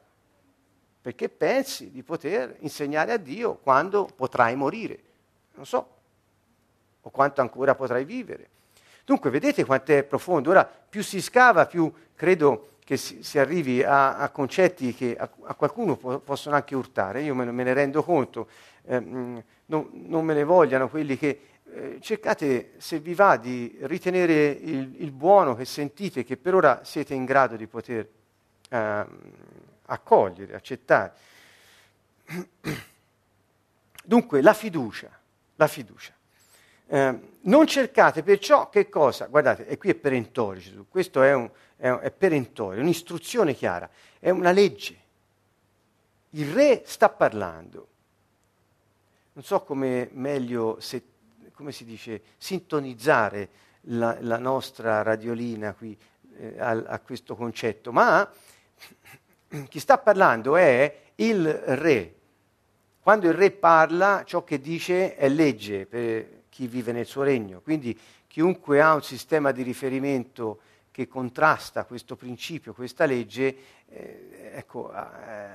perché pensi di poter insegnare a Dio quando potrai morire, non so, o quanto ancora potrai vivere. Dunque, vedete quanto è profondo. Ora, più si scava, più credo che si, si arrivi a, a, concetti che a, a qualcuno po- possono anche urtare. Io me, me ne rendo conto, eh, non, non, me ne vogliano quelli che eh, cercate, se vi va, di ritenere il, il, buono che sentite, che per ora siete in grado di poter eh, accogliere, accettare. Dunque, la fiducia, la fiducia. Eh, non cercate perciò che cosa? Guardate, e qui è perentorio Gesù, questo è, un, è, è perentorio, un'istruzione chiara, è una legge. Il re sta parlando. Non so come meglio, se, come si dice, sintonizzare la, la nostra radiolina qui eh, a, a questo concetto, ma chi sta parlando è il re. Quando il re parla, ciò che dice è legge per chi vive nel suo regno. Quindi chiunque ha un sistema di riferimento che contrasta questo principio, questa legge, eh, ecco, eh,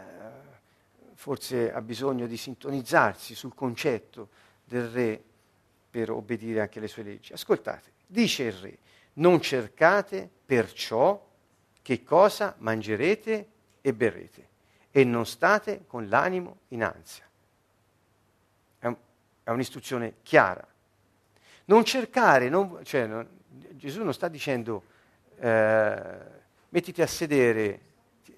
forse ha bisogno di sintonizzarsi sul concetto del re per obbedire anche alle sue leggi. Ascoltate, dice il re, non cercate perciò che cosa mangerete e berrete, e non state con l'animo in ansia. È, un, è un'istruzione chiara. Non cercare, non, cioè, non, Gesù non sta dicendo eh, mettiti a sedere,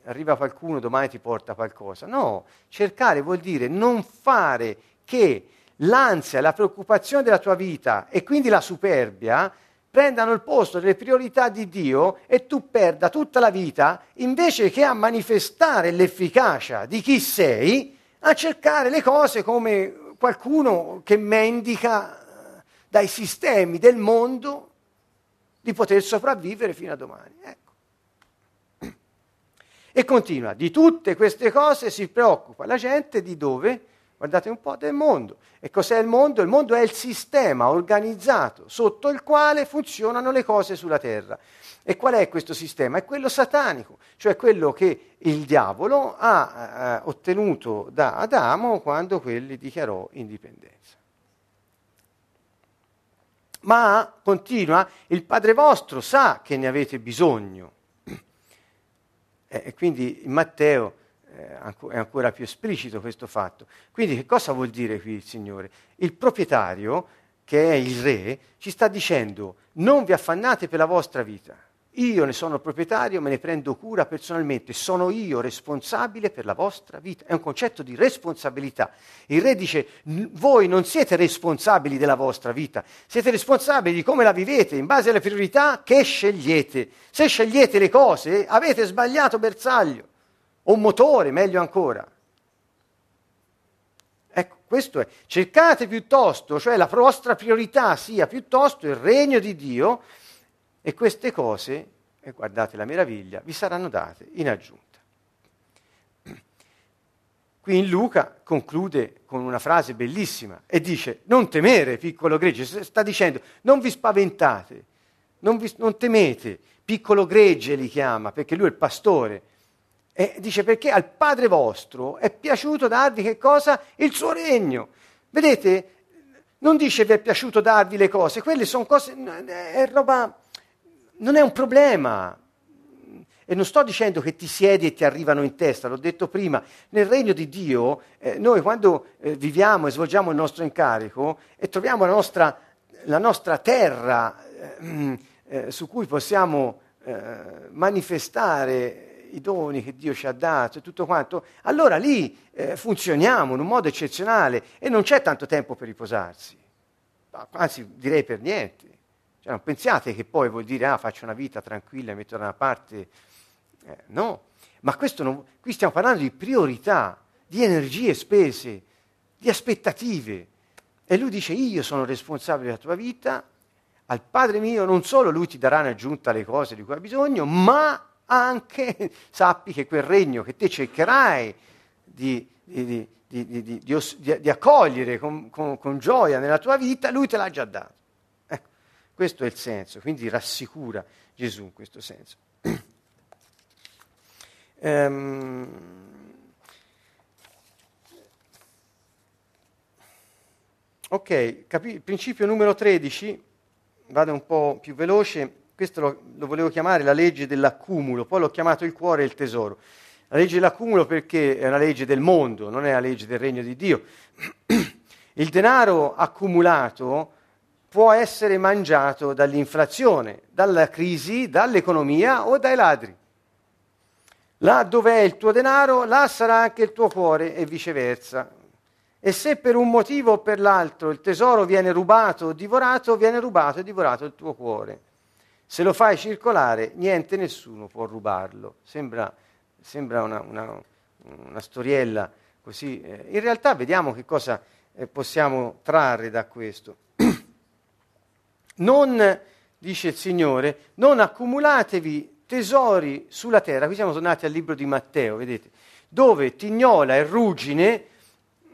arriva qualcuno, domani ti porta qualcosa. No, cercare vuol dire non fare che l'ansia, la preoccupazione della tua vita e quindi la superbia prendano il posto delle priorità di Dio e tu perda tutta la vita, invece che a manifestare l'efficacia di chi sei, a cercare le cose come qualcuno che mendica eh, dai sistemi del mondo di poter sopravvivere fino a domani. Ecco. E continua, di tutte queste cose si preoccupa la gente di dove? Guardate un po' del mondo. E cos'è il mondo? Il mondo è il sistema organizzato sotto il quale funzionano le cose sulla terra. E qual è questo sistema? È quello satanico, cioè quello che il diavolo ha eh, ottenuto da Adamo quando quelli dichiarò indipendenza. Ma continua, il Padre vostro sa che ne avete bisogno. E quindi in Matteo è ancora più esplicito questo fatto. Quindi che cosa vuol dire qui il Signore? Il proprietario, che è il re, ci sta dicendo non vi affannate per la vostra vita, io ne sono proprietario, me ne prendo cura personalmente, sono io responsabile per la vostra vita. È un concetto di responsabilità. Il re dice, voi non siete responsabili della vostra vita, siete responsabili di come la vivete in base alle priorità che scegliete. Se scegliete le cose, avete sbagliato bersaglio, o motore, meglio ancora. Ecco, questo è. Cercate piuttosto, cioè la vostra priorità sia piuttosto il regno di Dio e queste cose, e guardate la meraviglia, vi saranno date in aggiunta. Qui in Luca conclude con una frase bellissima e dice, non temere, piccolo gregge, sta dicendo, non vi spaventate, non, vi, non temete, piccolo gregge li chiama, perché lui è il pastore. E dice perché al Padre vostro è piaciuto darvi che cosa? Il suo regno. Vedete, non dice vi è piaciuto darvi le cose, quelle sono cose, è roba non è un problema. E non sto dicendo che ti siedi e ti arrivano in testa, l'ho detto prima, nel regno di Dio eh, noi quando eh, viviamo e svolgiamo il nostro incarico e troviamo la nostra, la nostra terra eh, eh su cui possiamo eh, manifestare i doni che Dio ci ha dato e tutto quanto, allora lì eh, funzioniamo in un modo eccezionale e non c'è tanto tempo per riposarsi, anzi direi per niente. Cioè, non pensiate che poi vuol dire, ah, faccio una vita tranquilla, metto da una parte. Eh, no, ma non, qui stiamo parlando di priorità, di energie spese, di aspettative. E lui dice, io sono responsabile della tua vita, al Padre mio non solo lui ti darà in aggiunta le cose di cui hai bisogno, ma anche sappi che quel regno che te cercherai di, di, di, di accogliere con, con, con gioia nella tua vita, lui te l'ha già dato. Questo è il senso, quindi rassicura Gesù in questo senso. um, ok, capi- principio numero 13, vado un po' più veloce, questo lo, lo, volevo chiamare la legge dell'accumulo, poi l'ho chiamato il cuore e il tesoro. La legge dell'accumulo perché è una legge del mondo, non è la legge del regno di Dio. Il denaro accumulato può essere mangiato dall'inflazione, dalla crisi, dall'economia o dai ladri. Là dove è il tuo denaro, là sarà anche il tuo cuore e viceversa. E se per un motivo o per l'altro il tesoro viene rubato o divorato, viene rubato e divorato il tuo cuore. Se lo fai circolare, niente, nessuno può rubarlo. Sembra, sembra una, una, una, storiella così. Eh, in realtà vediamo che cosa eh, possiamo trarre da questo. Non, dice il Signore, non accumulatevi tesori sulla terra. Qui siamo tornati al libro di Matteo, vedete, dove tignola e ruggine,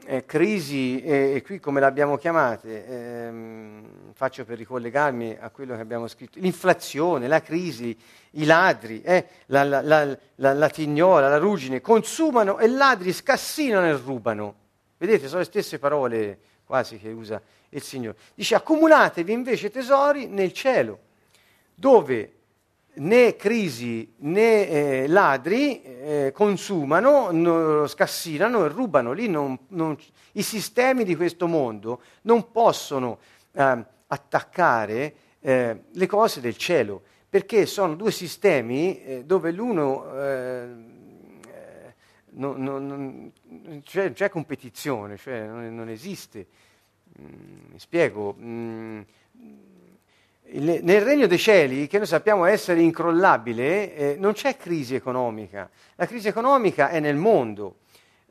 eh, crisi, eh, e qui come l'abbiamo chiamate, ehm, faccio per ricollegarmi a quello che abbiamo scritto, l'inflazione, la crisi, i ladri, eh, la, la, la, la, tignola, la ruggine, consumano e ladri scassinano e rubano. Vedete, sono le stesse parole quasi che usa il Signore. Dice accumulatevi invece tesori nel cielo, dove né crisi né eh, ladri eh, consumano, no, scassinano e rubano. Lì non, non, i sistemi di questo mondo non possono eh, attaccare eh, le cose del cielo, perché sono due sistemi eh, dove l'uno eh, non, non, c'è, c'è, competizione, cioè non, esiste. Mm, mi spiego. Mm, nel regno dei cieli, che noi sappiamo essere incrollabile, eh, non c'è crisi economica. La crisi economica è nel mondo.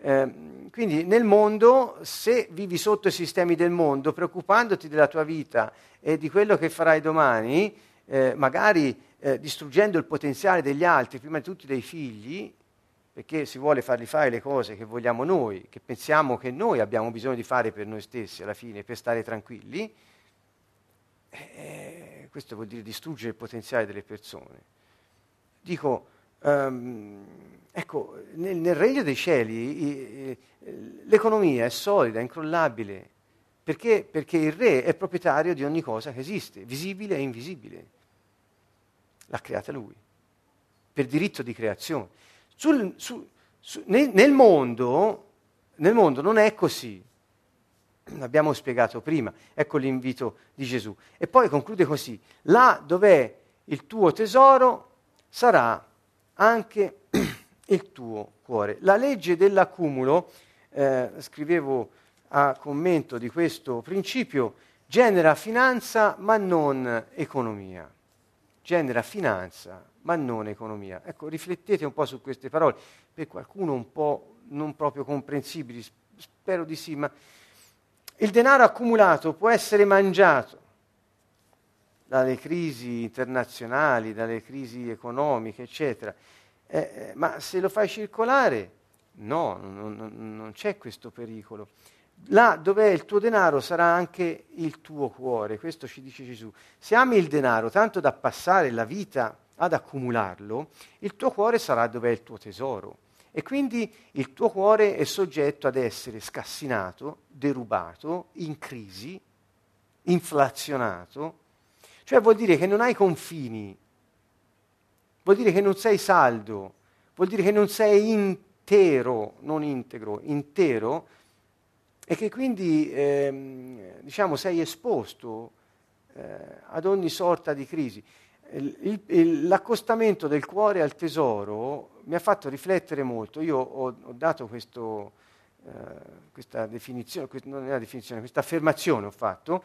Eh, quindi nel mondo, se vivi sotto i sistemi del mondo, preoccupandoti della tua vita e di quello che farai domani, eh, magari eh, distruggendo il potenziale degli altri, prima di tutti dei figli, perché si vuole fargli fare le cose che vogliamo noi, che pensiamo che noi abbiamo bisogno di fare per noi stessi alla fine, per stare tranquilli, eh, questo vuol dire distruggere il potenziale delle persone. Dico, um, ecco, nel, nel, regno dei cieli i, i, l'economia è solida, incrollabile, perché? perché il re è proprietario di ogni cosa che esiste, visibile e invisibile. L'ha creata lui, per diritto di creazione. Sul, su, su, nel, nel, mondo, nel mondo non è così. L'abbiamo spiegato prima, ecco l'invito di Gesù. E poi conclude così, là dove il tuo tesoro sarà anche il tuo cuore. La legge dell'accumulo, eh, scrivevo a commento di questo principio, genera finanza ma non economia. Genera finanza ma non economia. Ecco, riflettete un po' su queste parole, per qualcuno un po' non proprio comprensibili, spero di sì, ma il denaro accumulato può essere mangiato dalle crisi internazionali, dalle crisi economiche, eccetera. Eh, eh, ma se lo fai circolare, no, non, non, non c'è questo pericolo. Là dove è il tuo denaro sarà anche il tuo cuore, questo ci dice Gesù. Se ami il denaro tanto da passare la vita ad accumularlo, il tuo cuore sarà dove è il tuo tesoro. E quindi il tuo cuore è soggetto ad essere scassinato, derubato, in crisi, inflazionato, cioè vuol dire che non hai confini, vuol dire che non sei saldo, vuol dire che non sei intero, non integro, intero, e che quindi ehm, diciamo, sei esposto eh, ad ogni sorta di crisi. Il, il, l'accostamento del cuore al tesoro mi ha fatto riflettere molto. Io ho, ho dato questo, eh, questa definizione, non è una definizione, questa affermazione ho fatto,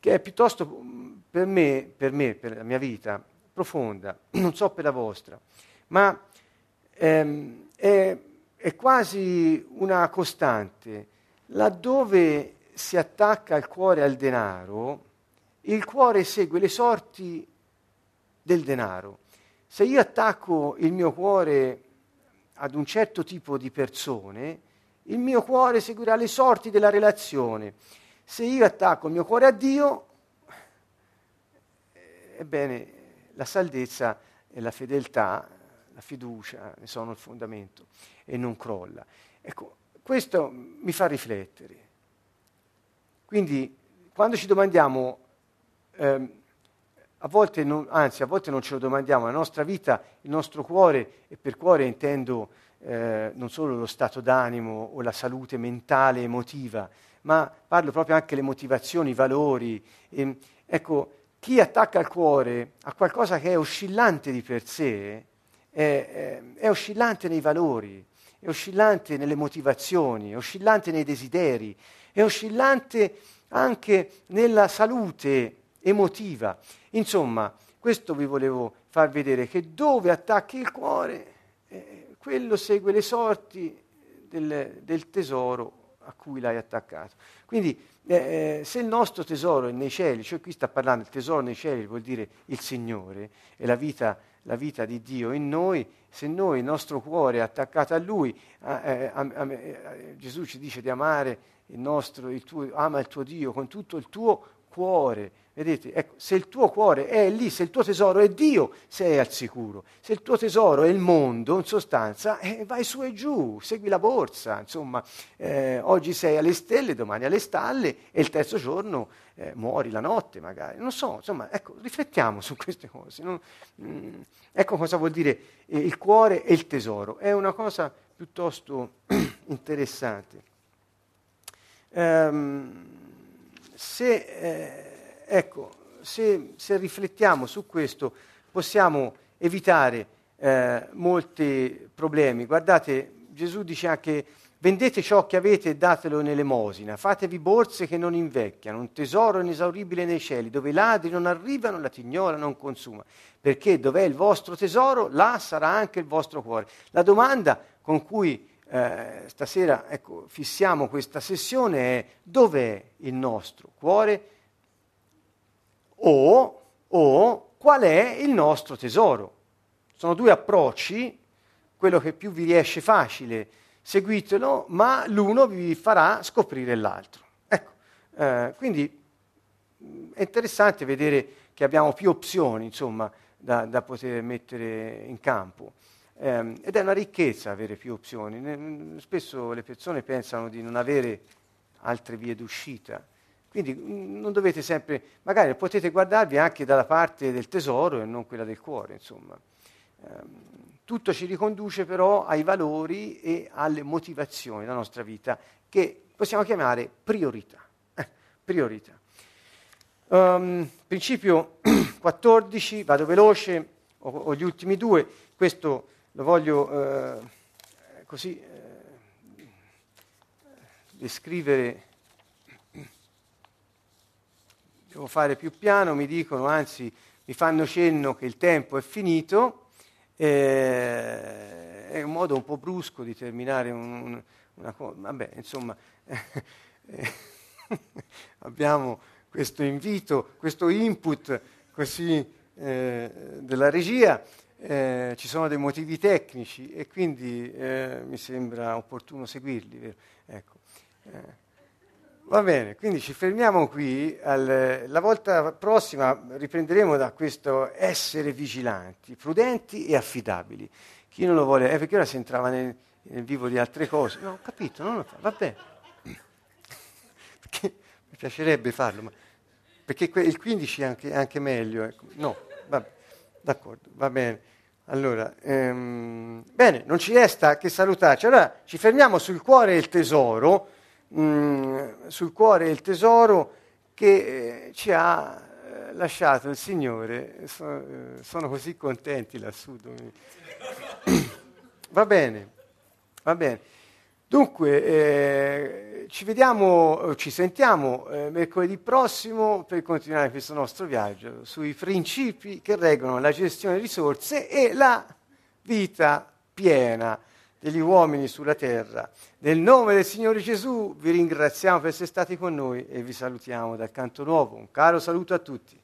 che è piuttosto per me, per me, per la mia vita, profonda, non so per la vostra, ma ehm, è, è quasi una costante. Laddove si attacca il cuore al denaro, il cuore segue le sorti del denaro. Se io attacco il mio cuore ad un certo tipo di persone, il mio cuore seguirà le sorti della relazione. Se io attacco il mio cuore a Dio, ebbene, la saldezza e la fedeltà, la fiducia ne sono il fondamento e non crolla. Ecco, questo mi fa riflettere. Quindi, quando ci domandiamo, ehm, a volte non, anzi, a volte non ce lo domandiamo, la nostra vita, il nostro cuore, e per cuore intendo eh, non solo lo stato d'animo o la salute mentale, emotiva, ma parlo proprio anche delle motivazioni, i valori. E, ecco, chi attacca il cuore a qualcosa che è oscillante di per sé, è, è, è oscillante nei valori, è oscillante nelle motivazioni, è oscillante nei desideri, è oscillante anche nella salute emotiva. Insomma, questo vi volevo far vedere, che dove attacchi il cuore, eh, quello segue le sorti del, del tesoro a cui l'hai attaccato. Quindi eh, se il nostro tesoro è nei cieli, cioè qui sta parlando il tesoro nei cieli, vuol dire il Signore e la vita, la vita di Dio in noi, se noi il nostro cuore è attaccato a Lui, eh, a, a, a, Gesù ci dice di amare il nostro, il tuo, ama il tuo Dio con tutto il tuo cuore. Vedete, ecco, se il tuo cuore è lì, se il tuo tesoro è Dio, sei al sicuro. Se il tuo tesoro è il mondo, in sostanza, eh, vai su e giù, segui la borsa. Insomma, eh, oggi sei alle stelle, domani alle stalle e il terzo giorno eh, muori la notte magari. Non so, insomma, ecco, riflettiamo su queste cose. No? Mm, ecco cosa vuol dire eh, il cuore e il tesoro. È una cosa piuttosto interessante. Um, se, eh, ecco, se, se, riflettiamo su questo possiamo evitare eh, molti problemi. Guardate, Gesù dice anche vendete ciò che avete e datelo in elemosina, fatevi borse che non invecchiano, un tesoro inesauribile nei cieli, dove i ladri non arrivano, la tignola non consuma, perché dov'è il vostro tesoro, là sarà anche il vostro cuore. La domanda con cui eh, stasera ecco, fissiamo questa sessione è dov'è il nostro cuore o, o qual è il nostro tesoro. Sono due approcci, quello che più vi riesce facile, seguitelo, ma l'uno vi farà scoprire l'altro. Ecco, eh, quindi mm, è interessante vedere che abbiamo più opzioni, insomma, da, da poter mettere in campo. Eh, ed è una ricchezza avere più opzioni. Ne, spesso le persone pensano di non avere altre vie d'uscita. Quindi mm, non dovete sempre, magari potete guardarvi anche dalla parte del tesoro e non quella del cuore, insomma. Eh, tutto ci riconduce però ai valori e alle motivazioni della nostra vita che possiamo chiamare priorità. Eh, priorità. Um, principio 14, vado veloce, ho, ho, gli ultimi due, questo lo voglio eh, così eh, descrivere, devo fare più piano, mi dicono, anzi mi fanno cenno che il tempo è finito, eh, è un modo un po' brusco di terminare un, una cosa, vabbè, insomma, abbiamo questo invito, questo input così eh, della regia, eh, ci sono dei motivi tecnici e quindi eh, mi sembra opportuno seguirli. Ecco. Va bene, quindi ci fermiamo qui. Al, la volta prossima riprenderemo da questo essere vigilanti, prudenti e affidabili. Chi non lo vuole, eh, perché ora si entrava nel, nel vivo di altre cose. No, ho capito, non lo fa, va bene. mi piacerebbe farlo, ma perché il 15 è anche, anche meglio. Ecco. No, va, d'accordo, va bene. Allora, ehm, bene, non ci resta che salutarci. Allora ci fermiamo sul cuore e il tesoro, mm, sul cuore il tesoro che eh, ci ha eh, lasciato il Signore. Eh, sono così contenti lassù. va bene, va bene. Dunque, eh, ci vediamo, ci sentiamo mercoledì prossimo per continuare questo nostro viaggio sui principi che reggono la gestione delle risorse e la vita piena degli uomini sulla terra. Nel nome del Signore Gesù vi ringraziamo per essere stati con noi e vi salutiamo dal canto nuovo. Un caro saluto a tutti.